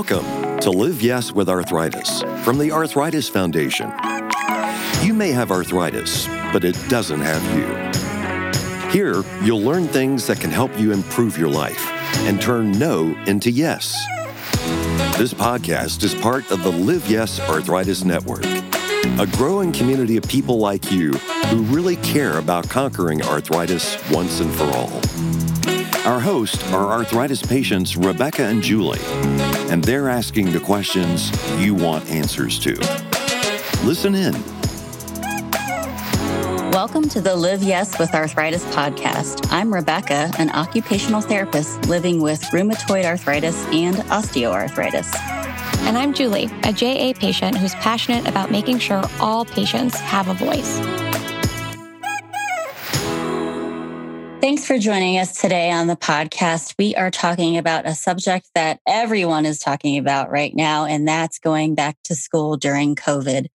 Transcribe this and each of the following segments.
Welcome to Live Yes with Arthritis from the Arthritis Foundation. You may have arthritis, but it doesn't have you. Here, you'll learn things that can help you improve your life and turn no into yes. This podcast is part of the Live Yes Arthritis Network, a growing community of people like you who really care about conquering arthritis once and for all. Our hosts are arthritis patients Rebecca and Julie, and they're asking the questions you want answers to. Listen in. Welcome to the Live Yes with Arthritis podcast. I'm Rebecca, an occupational therapist living with rheumatoid arthritis and osteoarthritis. And I'm Julie, a JA patient who's passionate about making sure all patients have a voice. Thanks for joining us today on the podcast. We are talking about a subject that everyone is talking about right now, and that's going back to school during COVID.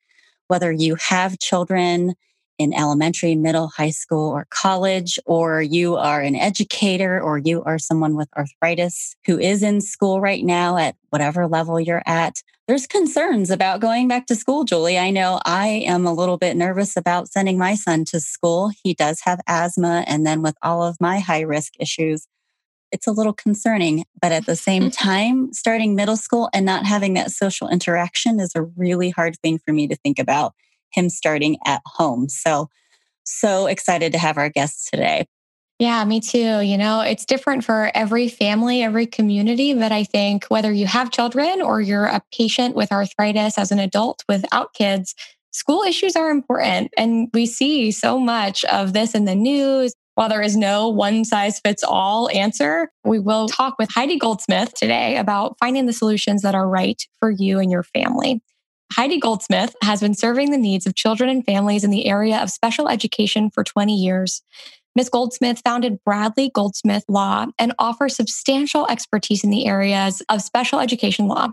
Whether you have children in elementary, middle, high school, or college, or you are an educator, or you are someone with arthritis who is in school right now at whatever level you're at, there's concerns about going back to school, Julie. I know I am a little bit nervous about sending my son to school. He does have asthma. And then with all of my high risk issues, it's a little concerning. But at the same time, starting middle school and not having that social interaction is a really hard thing for me to think about him starting at home. So, so excited to have our guests today. Yeah, me too. You know, it's different for every family, every community. But I think whether you have children or you're a patient with arthritis as an adult without kids, school issues are important. And we see so much of this in the news. While there is no one size fits all answer, we will talk with Heidi Goldsmith today about finding the solutions that are right for you and your family. Heidi Goldsmith has been serving the needs of children and families in the area of special education for 20 years. Ms. Goldsmith founded Bradley Goldsmith Law and offers substantial expertise in the areas of special education law.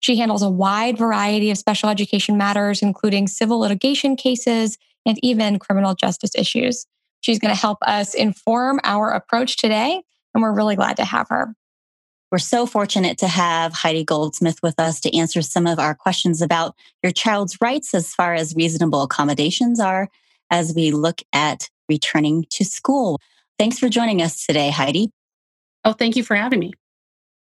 She handles a wide variety of special education matters, including civil litigation cases and even criminal justice issues. She's going to help us inform our approach today, and we're really glad to have her. We're so fortunate to have Heidi Goldsmith with us to answer some of our questions about your child's rights as far as reasonable accommodations are as we look at returning to school. Thanks for joining us today, Heidi. Oh, thank you for having me.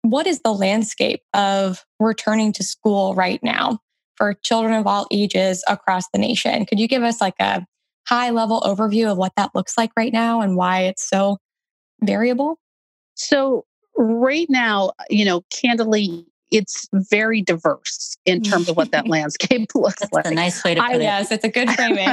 What is the landscape of returning to school right now for children of all ages across the nation? Could you give us like a high level overview of what that looks like right now and why it's so variable? So, right now, you know, candidly, it's very diverse in terms of what that landscape looks That's like. a nice way to put I, it. yes, it's a good framing.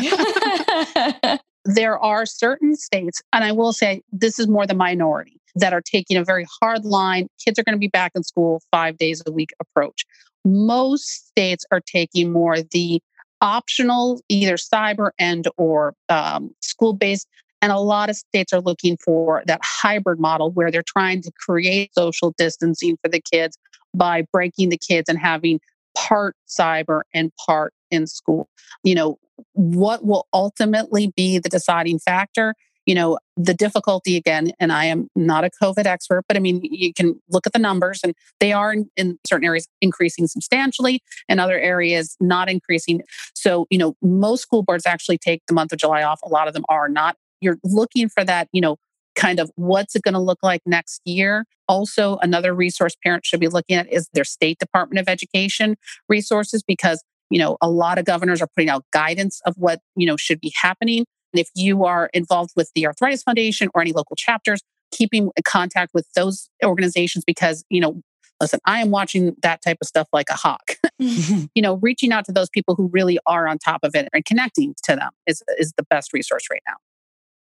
there are certain states, and I will say this is more the minority, that are taking a very hard line. Kids are going to be back in school five days a week approach. Most states are taking more the optional, either cyber and or um, school based. And a lot of states are looking for that hybrid model where they're trying to create social distancing for the kids by breaking the kids and having part cyber and part in school. You know, what will ultimately be the deciding factor? You know, the difficulty again, and I am not a COVID expert, but I mean, you can look at the numbers and they are in, in certain areas increasing substantially and other areas not increasing. So, you know, most school boards actually take the month of July off. A lot of them are not. You're looking for that, you know, kind of what's it going to look like next year. Also, another resource parents should be looking at is their state department of education resources because you know a lot of governors are putting out guidance of what you know should be happening. And if you are involved with the arthritis foundation or any local chapters keeping in contact with those organizations because you know listen i am watching that type of stuff like a hawk. Mm-hmm. You know reaching out to those people who really are on top of it and connecting to them is is the best resource right now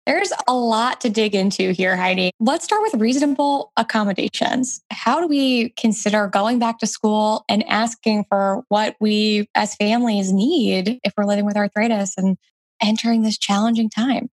There's a lot to dig into here, Heidi. Let's start with reasonable accommodations. How do we consider going back to school and asking for what we as families need if we're living with arthritis and entering this challenging time?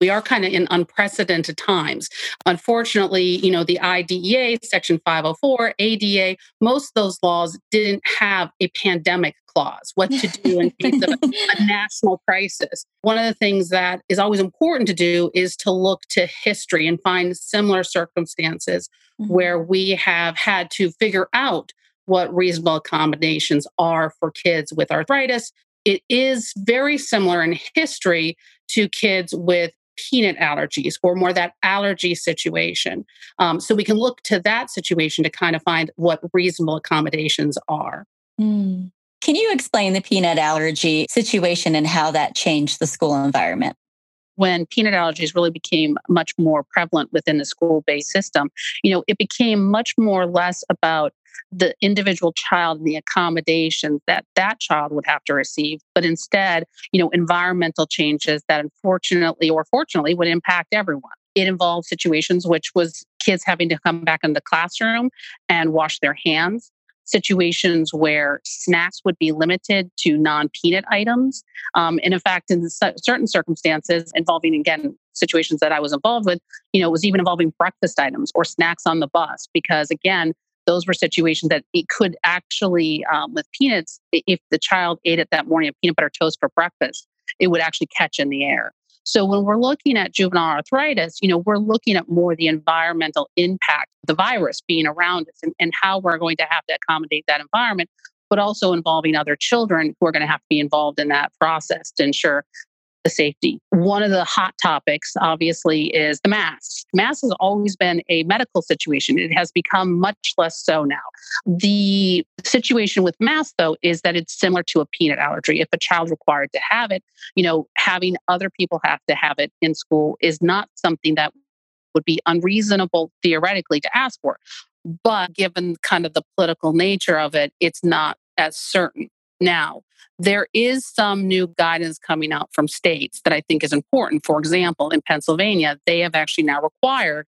We are kind of in unprecedented times. Unfortunately, you know, the IDEA, Section 504, ADA, most of those laws didn't have a pandemic clause, what to do in case of a national crisis. One of the things that is always important to do is to look to history and find similar circumstances Mhm. where we have had to figure out what reasonable accommodations are for kids with arthritis, it is very similar in history to kids with peanut allergies or more that allergy situation. Um, so we can look to that situation to kind of find what reasonable accommodations are. Mm. Can you explain the peanut allergy situation and how that changed the school environment? when peanut allergies really became much more prevalent within the school-based system you know it became much more less about the individual child and the accommodations that that child would have to receive but instead you know environmental changes that unfortunately or fortunately would impact everyone it involved situations which was kids having to come back in the classroom and wash their hands situations where snacks would be limited to non peanut items. Um, and in fact, in certain circumstances involving, again, situations that I was involved with, you know, it was even involving breakfast items or snacks on the bus, because again, those were situations that it could actually, um, with peanuts, if the child ate it that morning a peanut butter toast for breakfast, it would actually catch in the air. So when we're looking at juvenile arthritis, you know, we're looking at more the environmental impact, the virus being around us and, and how we're going to have to accommodate that environment, but also involving other children who are going to have to be involved in that process to ensure the safety. One of the hot topics, obviously, is the mask. Mask has always been a medical situation. It has become much less so now. The situation with mask, though, is that it's similar to a peanut allergy. If a child required to have it, you know, having other people have to have it in school is not something that would be unreasonable theoretically to ask for. But given kind of the political nature of it, it's not as certain. Now, there is some new guidance coming out from states that I think is important. For example, in Pennsylvania, they have actually now required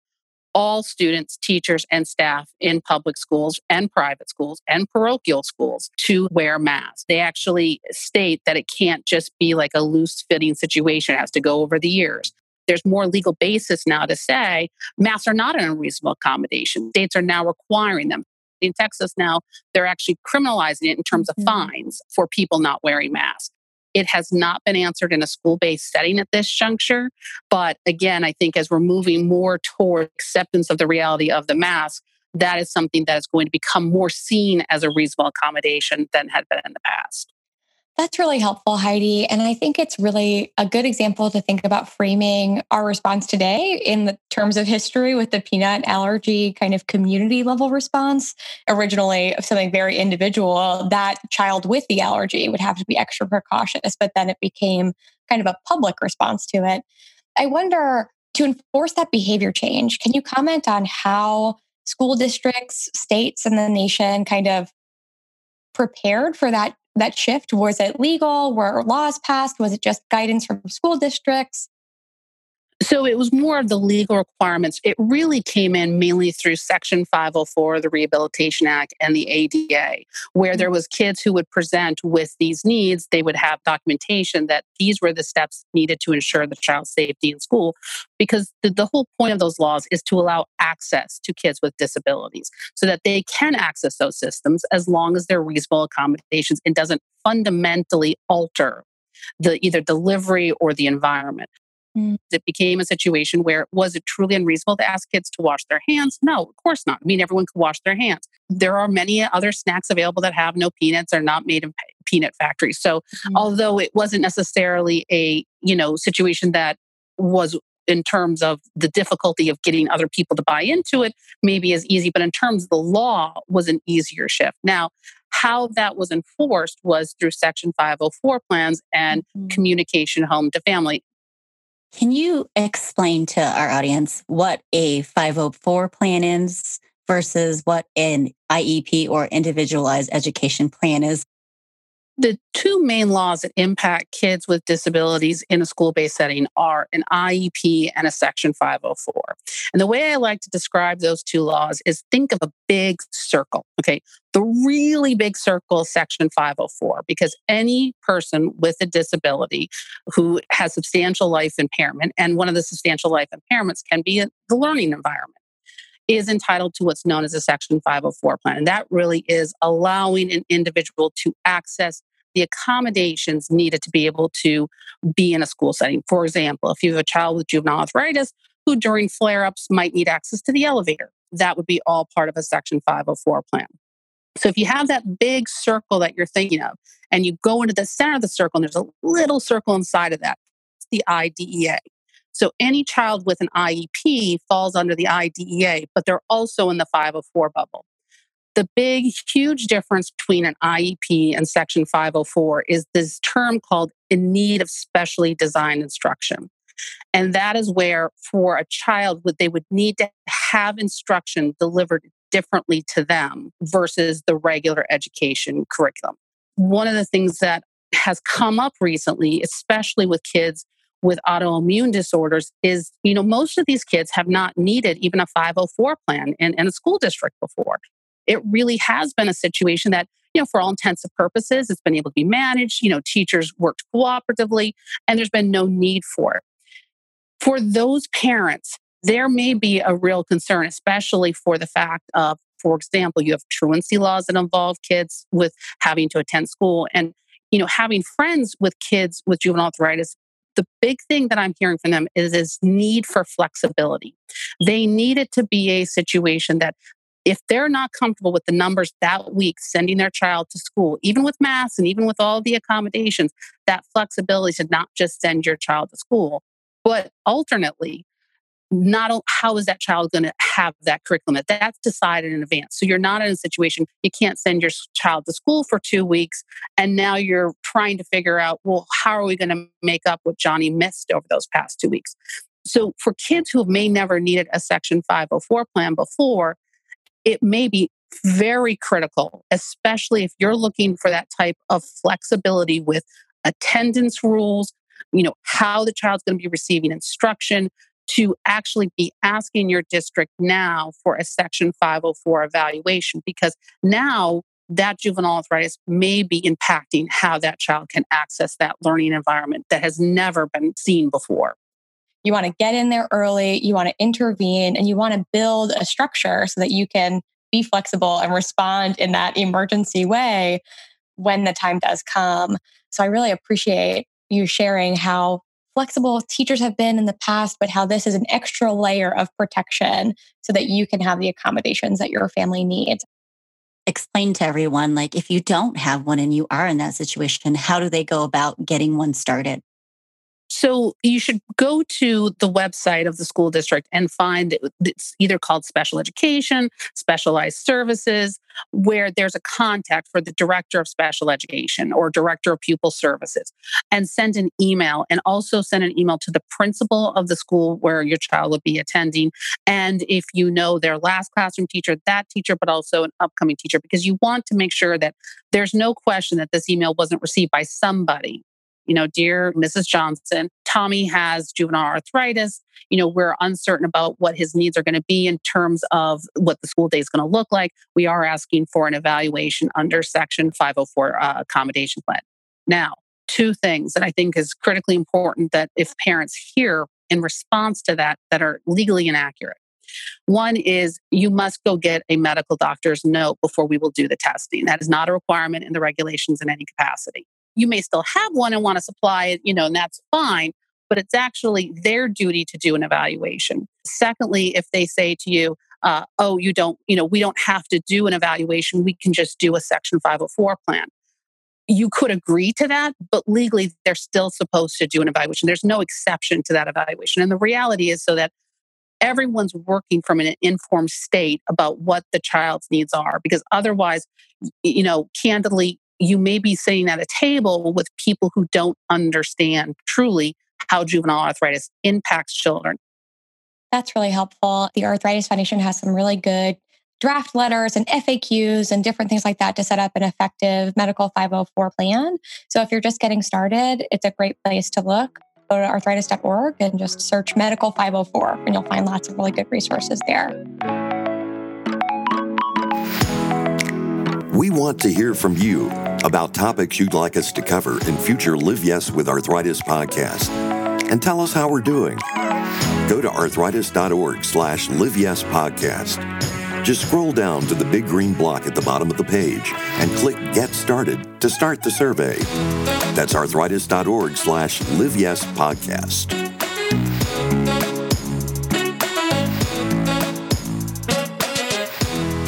all students, teachers, and staff in public schools and private schools and parochial schools to wear masks. They actually state that it can't just be like a loose fitting situation, it has to go over the years. There's more legal basis now to say masks are not an unreasonable accommodation. States are now requiring them in Texas now, they're actually criminalizing it in terms of mm-hmm. fines for people not wearing masks. It has not been answered in a school based setting at this juncture. But again, I think as we're moving more toward acceptance of the reality of the mask, that is something that is going to become more seen as a reasonable accommodation than had been in the past. That's really helpful, Heidi. And I think it's really a good example to think about framing our response today in the terms of history with the peanut allergy kind of community level response. Originally, of something very individual, that child with the allergy would have to be extra precautious, but then it became kind of a public response to it. I wonder to enforce that behavior change, can you comment on how school districts, states, and the nation kind of prepared for that that shift? Was it legal? Were laws passed? Was it just guidance from school districts? So it was more of the legal requirements. It really came in mainly through Section 504 of the Rehabilitation Act and the ADA, where there mm-hmm. was kids who would present with these needs. They would have documentation that these were the steps needed to ensure the child's safety in school. Because the, the whole point of those laws is to allow access to kids with disabilities so that they can access those systems as long as they're reasonable accommodations and doesn't fundamentally alter the either delivery or the environment. Mm. It became a situation where was it truly unreasonable to ask kids to wash their hands? No, of course not. I mean, everyone can wash their hands. There are many other snacks available that have no peanuts, are not made in peanut factories. So, mm. although it wasn't necessarily a you know situation that was in terms of the difficulty of getting other people to buy into it, maybe as easy, but in terms of the law was an easier shift. Now, how that was enforced was through Section 504 plans and mm-hmm. communication home to family. Can you explain to our audience what a 504 plan is versus what an IEP or individualized education plan is? The two main laws that impact kids with disabilities in a school based setting are an IEP and a Section 504. And the way I like to describe those two laws is think of a big circle. Okay. The really big circle Section 504, because any person with a disability who has substantial life impairment, and one of the substantial life impairments can be the learning environment is entitled to what's known as a Section 504 plan. And that really is allowing an individual to access the accommodations needed to be able to be in a school setting. For example, if you have a child with juvenile arthritis who during flare ups might need access to the elevator, that would be all part of a Section 504 plan. So if you have that big circle that you're thinking of, and you go into the center of the circle, and there's a little circle inside of that, it's the IDEA. So any child with an IEP falls under the IDEA, but they're also in the 504 bubble. The big, huge difference between an IEP and Section 504 is this term called in need of specially designed instruction. And that is where, for a child, they would need to have instruction delivered differently to them versus the regular education curriculum. One of the things that has come up recently, especially with kids with autoimmune disorders, is you know, most of these kids have not needed even a 504 plan in, in a school district before. It really has been a situation that you know, for all intents and purposes, it's been able to be managed. You know, teachers worked cooperatively, and there's been no need for it. For those parents, there may be a real concern, especially for the fact of, for example, you have truancy laws that involve kids with having to attend school and you know having friends with kids with juvenile arthritis the big thing that i'm hearing from them is this need for flexibility they need it to be a situation that if they're not comfortable with the numbers that week sending their child to school even with masks and even with all the accommodations that flexibility to not just send your child to school but alternately not how is that child going to have that curriculum? That that's decided in advance. So you're not in a situation you can't send your child to school for two weeks and now you're trying to figure out well how are we going to make up what johnny missed over those past two weeks? So for kids who may never needed a section 504 plan before it may be very critical especially if you're looking for that type of flexibility with attendance rules you know how the child's going to be receiving instruction to actually be asking your district now for a Section 504 evaluation because now that juvenile arthritis may be impacting how that child can access that learning environment that has never been seen before. You want to get in there early, you want to intervene, and you want to build a structure so that you can be flexible and respond in that emergency way when the time does come. So I really appreciate you sharing how flexible teachers have been in the past, but how this is an extra layer of protection so that you can have the accommodations that your family needs. Explain to everyone, like if you don't have one and you are in that situation, how do they go about getting one started? So you should go to the website of the school district and find it's either called special education, specialized services, where there's a contact for the director of special education or director of pupil services, and send an email and also send an email to the principal of the school where your child would be attending. And if you know their last classroom teacher, that teacher, but also an upcoming teacher, because you want to make sure that there's no question that this email wasn't received by somebody you know, dear Mrs. Johnson, Tommy has juvenile arthritis. You know, we're uncertain about what his needs are going to be in terms of what the school day is going to look like. We are asking for an evaluation under Section 504 uh, accommodation plan. Now, two things that I think is critically important that if parents hear in response to that that are legally inaccurate. One is you must go get a medical doctor's note before we will do the testing. That is not a requirement in the regulations in any capacity you may still have one and want to supply it, you know, and that's fine, but it's actually their duty to do an evaluation. Secondly, if they say to you, uh, oh, you don't, you know, we don't have to do an evaluation, we can just do a Section 504 plan. You could agree to that, but legally they're still supposed to do an evaluation. There's no exception to that evaluation. And the reality is so that everyone's working from an informed state about what the child's needs are, because otherwise, you know, candidly, you may be sitting at a table with people who don't understand truly how juvenile arthritis impacts children. That's really helpful. The Arthritis Foundation has some really good draft letters and FAQs and different things like that to set up an effective medical 504 plan. So if you're just getting started, it's a great place to look. Go to arthritis.org and just search medical 504 and you'll find lots of really good resources there. We want to hear from you about topics you'd like us to cover in future Live Yes with Arthritis podcast. And tell us how we're doing. Go to arthritis.org slash live yes podcast. Just scroll down to the big green block at the bottom of the page and click Get Started to start the survey. That's arthritis.org slash live yes podcast.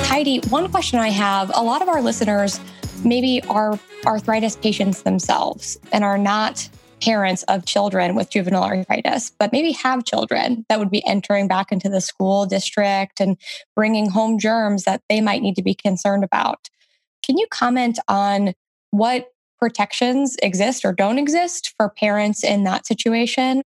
Heidi, one question I have a lot of our listeners maybe are arthritis patients themselves and are not parents of children with juvenile arthritis, but maybe have children that would be entering back into the school district and bringing home germs that they might need to be concerned about. Can you comment on what protections exist or don't exist for parents in that situation?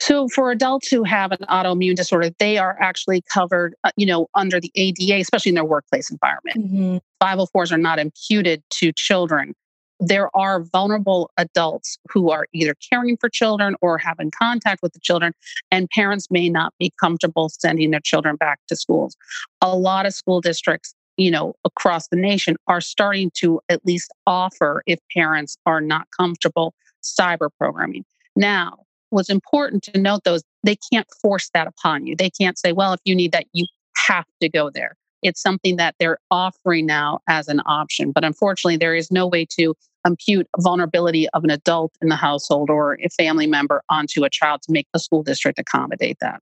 So for adults who have an autoimmune disorder, they are actually covered, uh, you know, under the ADA, especially in their workplace environment. Mm-hmm. 504s are not imputed to children. There are vulnerable adults who are either caring for children or have in contact with the children, and parents may not be comfortable sending their children back to schools. A lot of school districts, you know, across the nation are starting to at least offer, if parents are not comfortable, cyber programming. Now, what's important to note those they can't force that upon you. They can't say, well, if you need that, you have to go there. It's something that they're offering now as an option. But unfortunately, there is no way to impute vulnerability of an adult in the household or a family member onto a child to make the school district accommodate that.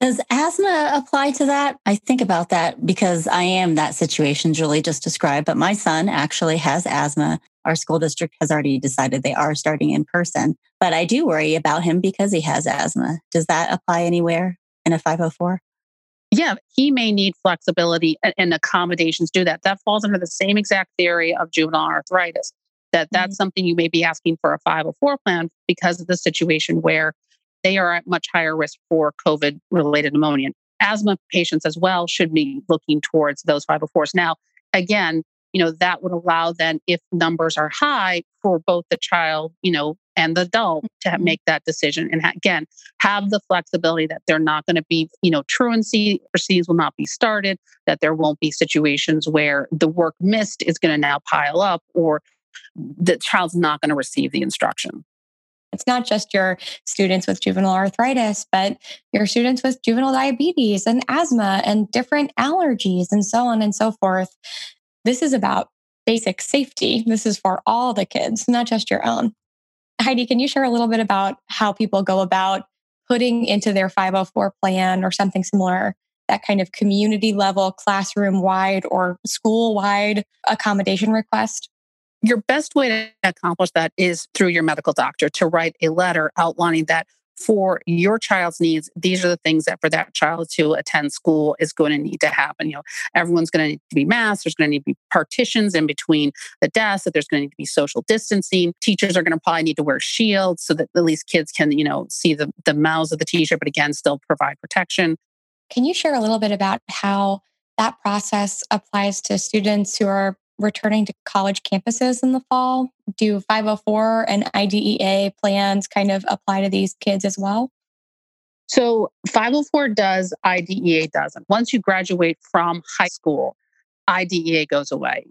Does asthma apply to that? I think about that because I am that situation Julie just described, but my son actually has asthma. Our school district has already decided they are starting in person, but I do worry about him because he has asthma. Does that apply anywhere in a 504? Yeah, he may need flexibility and accommodations do that. That falls under the same exact theory of juvenile arthritis. That that's mm-hmm. something you may be asking for a 504 plan because of the situation where they are at much higher risk for COVID related pneumonia. Asthma patients as well should be looking towards those 504s. Now, again, you know, that would allow then if numbers are high for both the child, you know, and the adult to mm-hmm. make that decision. And again, have the flexibility that they're not going to be, you know, truancy proceedings will not be started, that there won't be situations where the work missed is going to now pile up or the child's not going to receive the instruction. It's not just your students with juvenile arthritis, but your students with juvenile diabetes and asthma and different allergies and so on and so forth. This is about basic safety. This is for all the kids, not just your own. Heidi, can you share a little bit about how people go about putting into their 504 plan or something similar that kind of community level, classroom wide, or school wide accommodation request? Your best way to accomplish that is through your medical doctor to write a letter outlining that for your child's needs, these are the things that for that child to attend school is going to need to happen. You know, everyone's going to need to be masked. There's going to need to be partitions in between the desks. That there's going to need to be social distancing. Teachers are going to probably need to wear shields so that at least kids can, you know, see the the mouths of the teacher, but again, still provide protection. Can you share a little bit about how that process applies to students who are returning to college campuses in the fall? Do 504 and IDEA plans kind of apply to these kids as well? So 504 does, IDEA doesn't. Once you graduate from high school, IDEA goes away.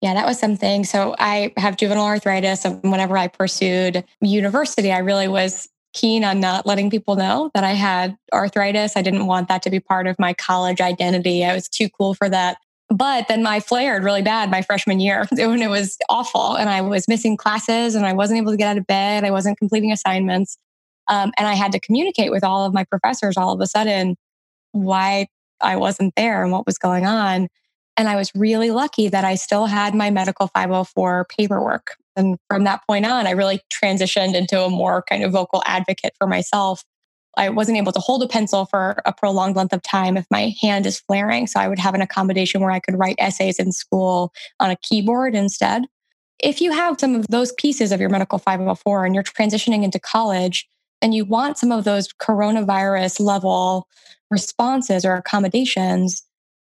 Yeah, that was something. So I have juvenile arthritis. And whenever I pursued university, I really was keen on not letting people know that I had arthritis. I didn't want that to be part of my college identity. I was too cool for that. But then my flared really bad my freshman year when it was awful and I was missing classes and I wasn't able to get out of bed. I wasn't completing assignments. Um, and I had to communicate with all of my professors all of a sudden why I wasn't there and what was going on. And I was really lucky that I still had my medical 504 paperwork. And from that point on, I really transitioned into a more kind of vocal advocate for myself I wasn't able to hold a pencil for a prolonged length of time if my hand is flaring. So I would have an accommodation where I could write essays in school on a keyboard instead. If you have some of those pieces of your medical 504 and you're transitioning into college and you want some of those coronavirus level responses or accommodations,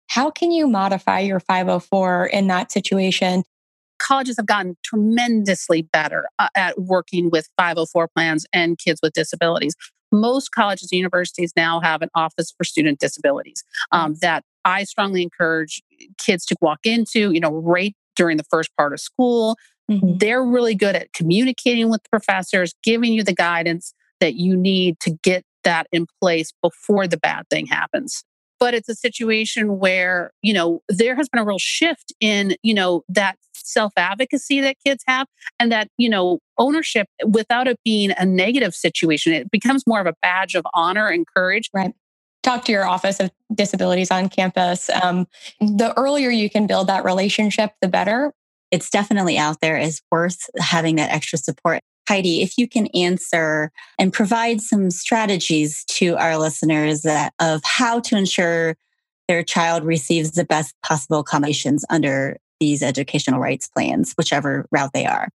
how can you modify your 504 in that situation colleges have gotten tremendously better uh, at working with 504 plans and kids with disabilities most colleges and universities now have an office for student disabilities um, that I strongly encourage kids to walk into, you know, right during the first part of school. Mm-hmm. They're really good at communicating with professors, giving you the guidance that you need to get that in place before the bad thing happens but it's a situation where you know there has been a real shift in you know that self advocacy that kids have and that, you know, ownership without it being a negative situation. It becomes more of a badge of honor and courage. Right. talk to your office of disabilities on campus. Um, the earlier you can build that relationship, the better. It's definitely out there. Is worth having that extra support. Heidi, if you can answer and provide some strategies to our listeners that, of how to ensure their child receives the best possible accommodations under these educational rights plans, whichever route they are.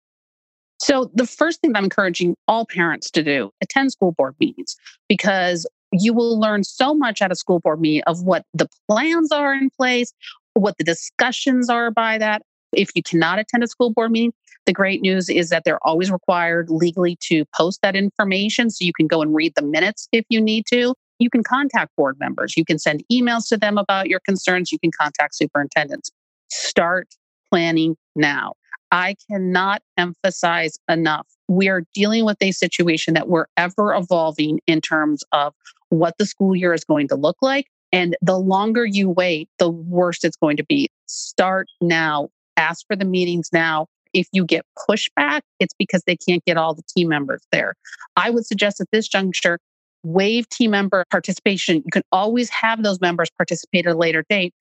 So, the first thing that I'm encouraging all parents to do attend school board meetings because you will learn so much at a school board meeting of what the plans are in place, what the discussions are by that. If you cannot attend a school board meeting, the great news is that they're always required legally to post that information so you can go and read the minutes if you need to. You can contact board members. You can send emails to them about your concerns. You can contact superintendents. Start planning now. I cannot emphasize enough. We are dealing with a situation that we're ever evolving in terms of what the school year is going to look like. And the longer you wait, the worse it's going to be. Start now, ask for the meetings now. If you get pushback, it's because they can't get all the team members there. I would suggest at this juncture, waive team member participation. You can always have those members participate at a later date,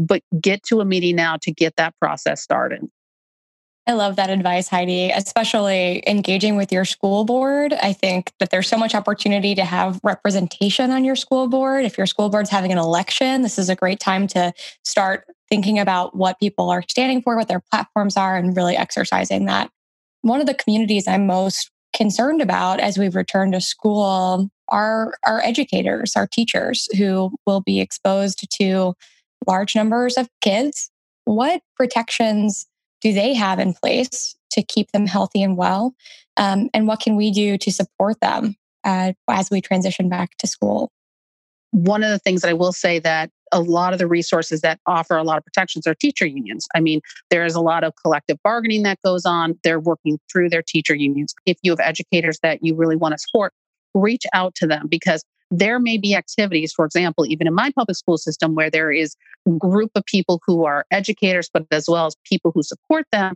but get to a meeting now to get that process started. I love that advice, Heidi, especially engaging with your school board. I think that there's so much opportunity to have representation on your school board. If your school board's having an election, this is a great time to start thinking about what people are standing for, what their platforms are, and really exercising that. One of the communities I'm most concerned about as we return to school are our educators, our teachers who will be exposed to large numbers of kids. What protections do they have in place to keep them healthy and well? Um, and what can we do to support them uh, as we transition back to school? One of the things that I will say that a lot of the resources that offer a lot of protections are teacher unions. I mean, there is a lot of collective bargaining that goes on. They're working through their teacher unions. If you have educators that you really want to support, reach out to them because there may be activities, for example, even in my public school system, where there is a group of people who are educators, but as well as people who support them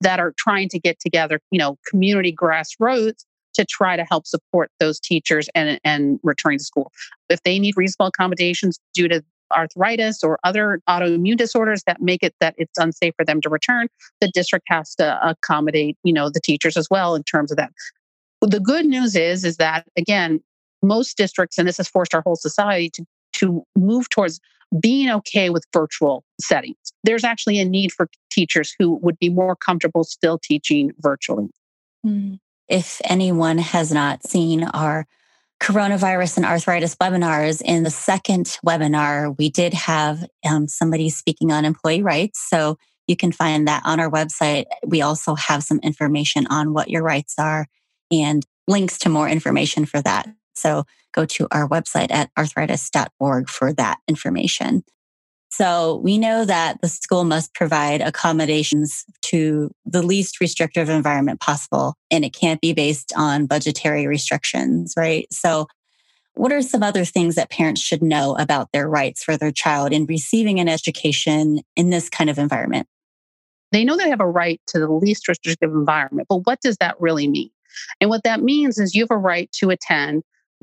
that are trying to get together, you know, community grassroots to try to help support those teachers and, and returning to school. If they need reasonable accommodations due to arthritis or other autoimmune disorders that make it that it's unsafe for them to return, the district has to accommodate, you know, the teachers as well in terms of that. The good news is, is that again, most districts, and this has forced our whole society to, to move towards being okay with virtual settings. There's actually a need for teachers who would be more comfortable still teaching virtually. Hmm. If anyone has not seen our coronavirus and arthritis webinars, in the second webinar, we did have um, somebody speaking on employee rights. So you can find that on our website. We also have some information on what your rights are and links to more information for that. So go to our website at arthritis.org for that information. So we know that the school must provide accommodations to the least restrictive environment possible, and it can't be based on budgetary restrictions, right? So what are some other things that parents should know about their rights for their child in receiving an education in this kind of environment? They know they have a right to the least restrictive environment, but what does that really mean? And what that means is you have a right to attend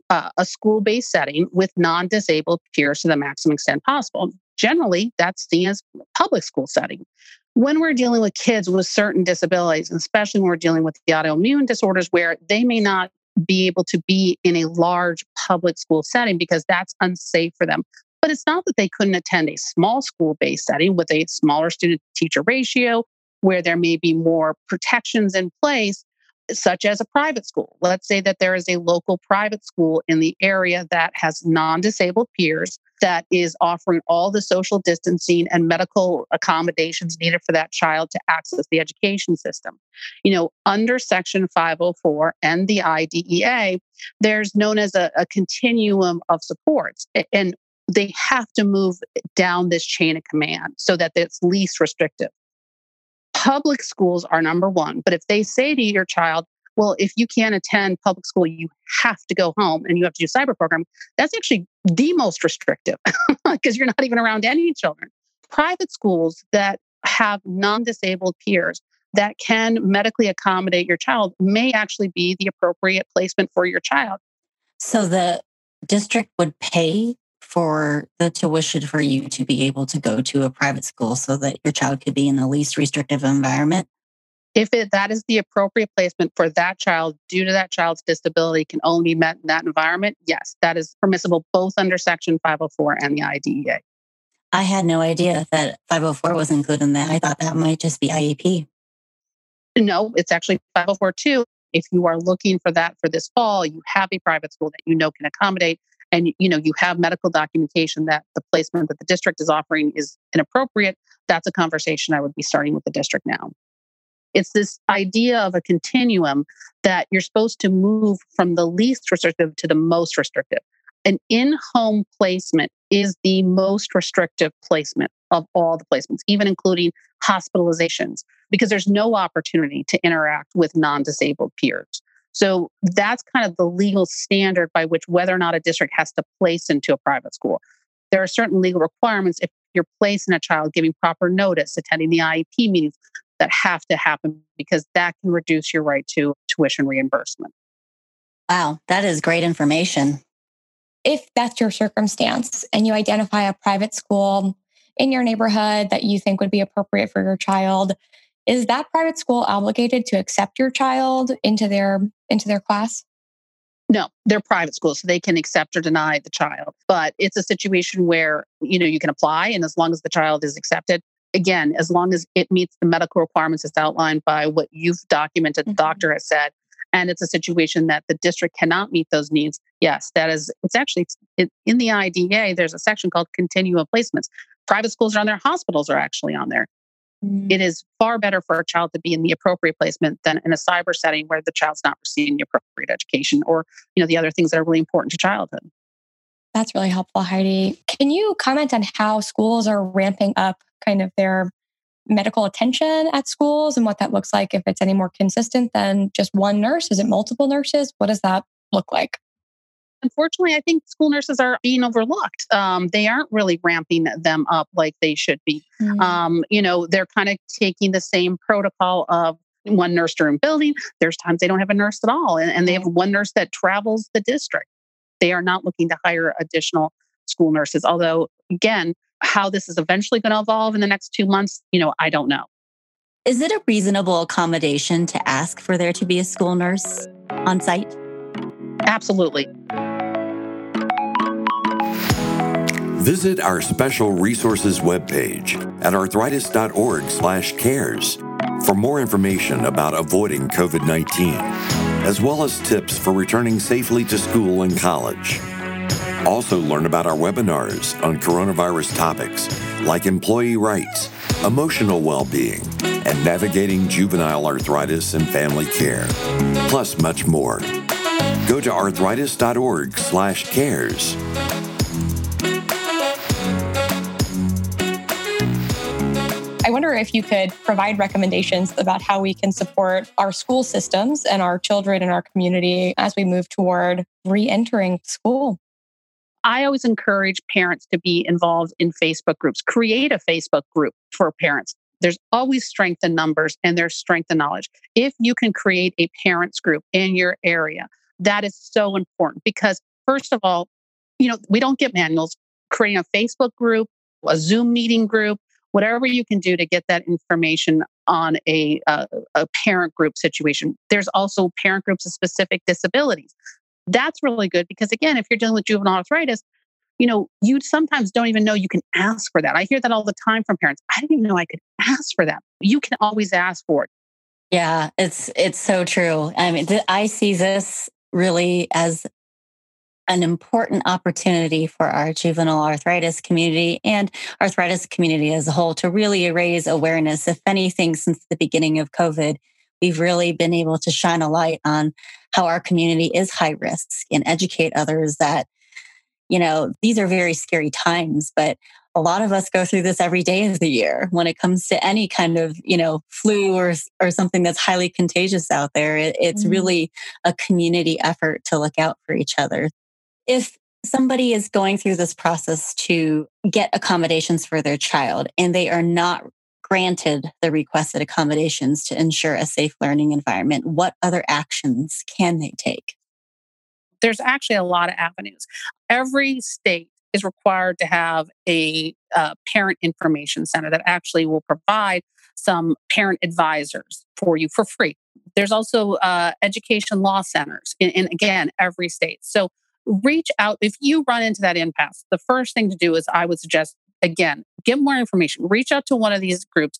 uh, a school based setting with non disabled peers to the maximum extent possible. Generally, that's seen as public school setting. When we're dealing with kids with certain disabilities, especially when we're dealing with the autoimmune disorders where they may not be able to be in a large public school setting because that's unsafe for them. But it's not that they couldn't attend a small school based setting with a smaller student teacher ratio where there may be more protections in place such as a private school. Let's say that there is a local private school in the area that has non disabled peers that is offering all the social distancing and medical accommodations needed for that child to access the education system. You know, under Section 504 and the IDEA, there's known as a, a continuum of supports. And they have to move down this chain of command so that it's least restrictive public schools are number one. But if they say to your child, well, if you can't attend public school, you have to go home and you have to do cyber program, that's actually the most restrictive because you're not even around any children. Private schools that have non disabled peers that can medically accommodate your child may actually be the appropriate placement for your child. So the district would pay for the tuition for you to be able to go to a private school so that your child could be in the least restrictive environment? If it, that is the appropriate placement for that child due to that child's disability can only be met in that environment, yes, that is permissible both under Section 504 and the IDEA. I had no idea that 504 was included in that. I thought that might just be IEP. No, it's actually 504 too. If you are looking for that for this fall, you have a private school that you know can accommodate and you know you have medical documentation that the placement that the district is offering is inappropriate, that's a conversation I would be starting with the district now. It's this idea of a continuum that you're supposed to move from the least restrictive to the most restrictive. An in home placement is the most restrictive placement of all the placements, even including hospitalizations, because there's no opportunity to interact with non disabled peers. So that's kind of the legal standard by which whether or not a district has to place into a private school. There are certain legal requirements if you're placing a child, giving proper notice, attending the IEP meetings that have to happen because that can reduce your right to tuition reimbursement. Wow, that is great information. If that's your circumstance and you identify a private school in your neighborhood that you think would be appropriate for your child, is that private school obligated to accept your child into their into their class? No, they're private schools, so they can accept or deny the child. But it's a situation where, you know, you can apply and as long as the child is accepted, again, as long as it meets the medical requirements as outlined by what you've documented, mm-hmm. the doctor has said, and it's a situation that the district cannot meet those needs, yes, that is, it's actually it, in the IDEA, there's a section called continuum placements. Private schools are on there, hospitals are actually on there. Mm. It is far better for a child to be in the appropriate placement than in a cyber setting where the child's not receiving the appropriate education or, you know, the other things that are really important to childhood. That's really helpful, Heidi. Can you comment on how schools are ramping up kind of their medical attention at schools and what that looks like if it's any more consistent than just one nurse? Is it multiple nurses? What does that look like? Unfortunately, I think school nurses are being overlooked. Um, they aren't really ramping them up like they should be. Mm-hmm. Um, you know, they're kind of taking the same protocol of one nurse during building. There's times they don't have a nurse at all, and, and they have one nurse that travels the district. They are not looking to hire additional school nurses. Although, again, how this is eventually going to evolve in the next two months, you know, I don't know. Is it a reasonable accommodation to ask for there to be a school nurse on site? Absolutely. Visit our special resources webpage at arthritis.org/cares for more information about avoiding COVID-19, as well as tips for returning safely to school and college. Also learn about our webinars on coronavirus topics like employee rights, emotional well-being, and navigating juvenile arthritis and family care, plus much more. Go to arthritis.org/cares. if you could provide recommendations about how we can support our school systems and our children in our community as we move toward re entering school. I always encourage parents to be involved in Facebook groups. Create a Facebook group for parents. There's always strength in numbers and there's strength in knowledge. If you can create a parents group in your area, that is so important because, first of all, you know, we don't get manuals. Creating a Facebook group, a Zoom meeting group, whatever you can do to get that information on a, a, a parent group situation. There's also parent groups of specific disabilities. That's really good because, again, if you're dealing with juvenile arthritis, you know, you sometimes don't even know you can ask for that. I hear that all the time from parents. I didn't even know I could ask for that. You can always ask for it. Yeah, it's it's so true. I mean, I see this really as an important opportunity for our juvenile arthritis community and arthritis community as a whole to really raise awareness. If anything, since the beginning of COVID, we've really been able to shine a light on how our community is high risk and educate others that, you know, these are very scary times, but a lot of us go through this every day of the year when it comes to any kind of you know flu or or something that's highly contagious out there it, it's mm-hmm. really a community effort to look out for each other if somebody is going through this process to get accommodations for their child and they are not granted the requested accommodations to ensure a safe learning environment, what other actions can they take? There's actually a lot of avenues. Every state is required to have a uh, parent information center that actually will provide some parent advisors for you for free. There's also uh, education law centers in, in, again, every state. So reach out. If you run into that impasse, the first thing to do is I would suggest, again, get more information. Reach out to one of these groups.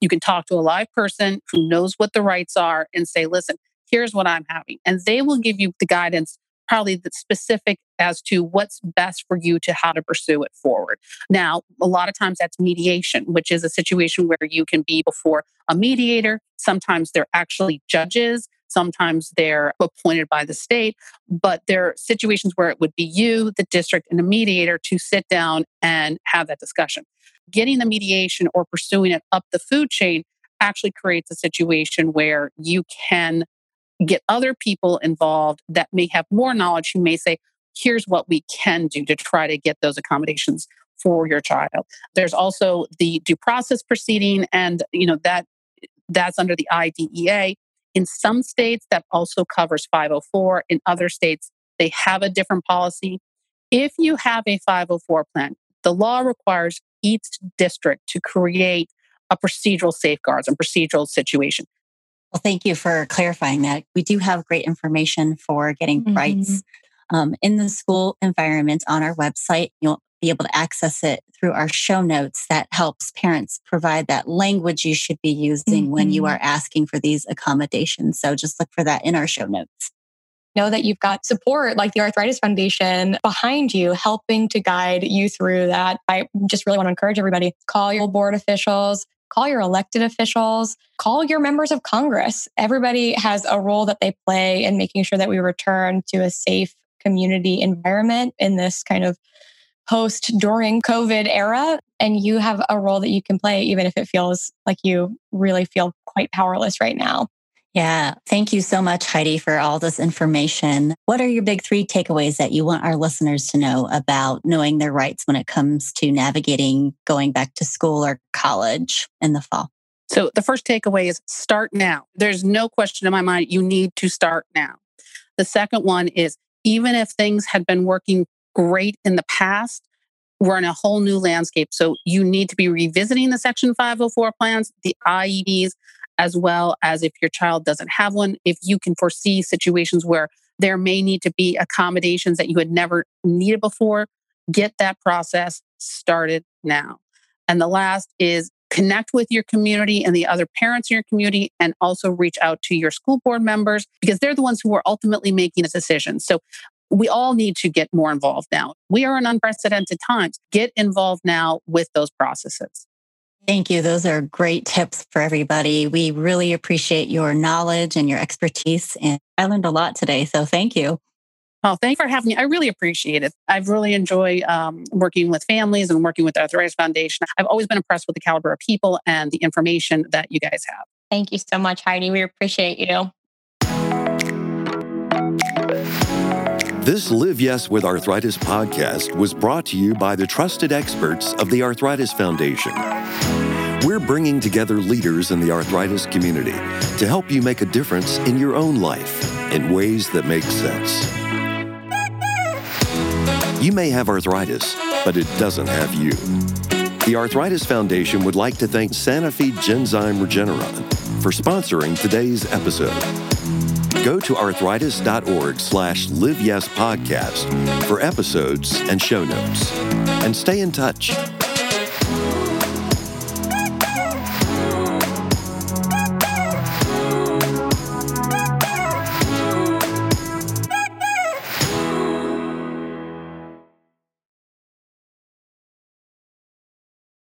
You can talk to a live person who knows what the rights are and say, listen, here's what I'm having. And they will give you the guidance probably the specific as to what's best for you to how to pursue it forward. Now, a lot of times that's mediation, which is a situation where you can be before a mediator. Sometimes they're actually judges. Sometimes they're appointed by the state, but there are situations where it would be you, the district, and the mediator to sit down and have that discussion. Getting the mediation or pursuing it up the food chain actually creates a situation where you can get other people involved that may have more knowledge who may say, here's what we can do to try to get those accommodations for your child. There's also the due process proceeding, and you know that that's under the IDEA. In some states, that also covers 504. In other states, they have a different policy. If you have a 504 plan, the law requires each district to create a procedural safeguards and procedural situation. Well, thank you for clarifying that. We do have great information for getting mm-hmm. rights um, in the school environment on our website. You'll be able to access it through our show notes that helps parents provide that language you should be using mm-hmm. when you mm-hmm. are asking for these accommodations. So just look for that in our show notes. Know that you've got support like the Arthritis Foundation behind you, helping to guide you through that. I just really want to encourage everybody call your board officials, call your elected officials, call your members of Congress. Everybody has a role that they play in making sure that we return to a safe community environment in this kind of post during COVID era. And you have a role that you can play, even if it feels like you really feel quite powerless right now. Yeah. Thank you so much, Heidi, for all this information. What are your big three takeaways that you want our listeners to know about knowing their rights when it comes to navigating going back to school or college in the fall? So, the first takeaway is start now. There's no question in my mind, you need to start now. The second one is even if things had been working great in the past, we're in a whole new landscape. So, you need to be revisiting the Section 504 plans, the IEPs, as well as if your child doesn't have one, if you can foresee situations where there may need to be accommodations that you had never needed before, get that process started now. And the last is connect with your community and the other parents in your community and also reach out to your school board members because they're the ones who are ultimately making a decision. So we all need to get more involved now. We are in unprecedented times. Get involved now with those processes. Thank you. Those are great tips for everybody. We really appreciate your knowledge and your expertise. And I learned a lot today. So thank you. Oh, thank you for having me. I really appreciate it. I've really enjoyed um, working with families and working with the Arthritis Foundation. I've always been impressed with the caliber of people and the information that you guys have. Thank you so much, Heidi. We appreciate you. This Live Yes with Arthritis podcast was brought to you by the trusted experts of the Arthritis Foundation. We're bringing together leaders in the arthritis community to help you make a difference in your own life in ways that make sense. You may have arthritis, but it doesn't have you. The Arthritis Foundation would like to thank Sanofi Genzyme Regeneron for sponsoring today's episode. Go to arthritis.org slash live yes podcast for episodes and show notes. And stay in touch.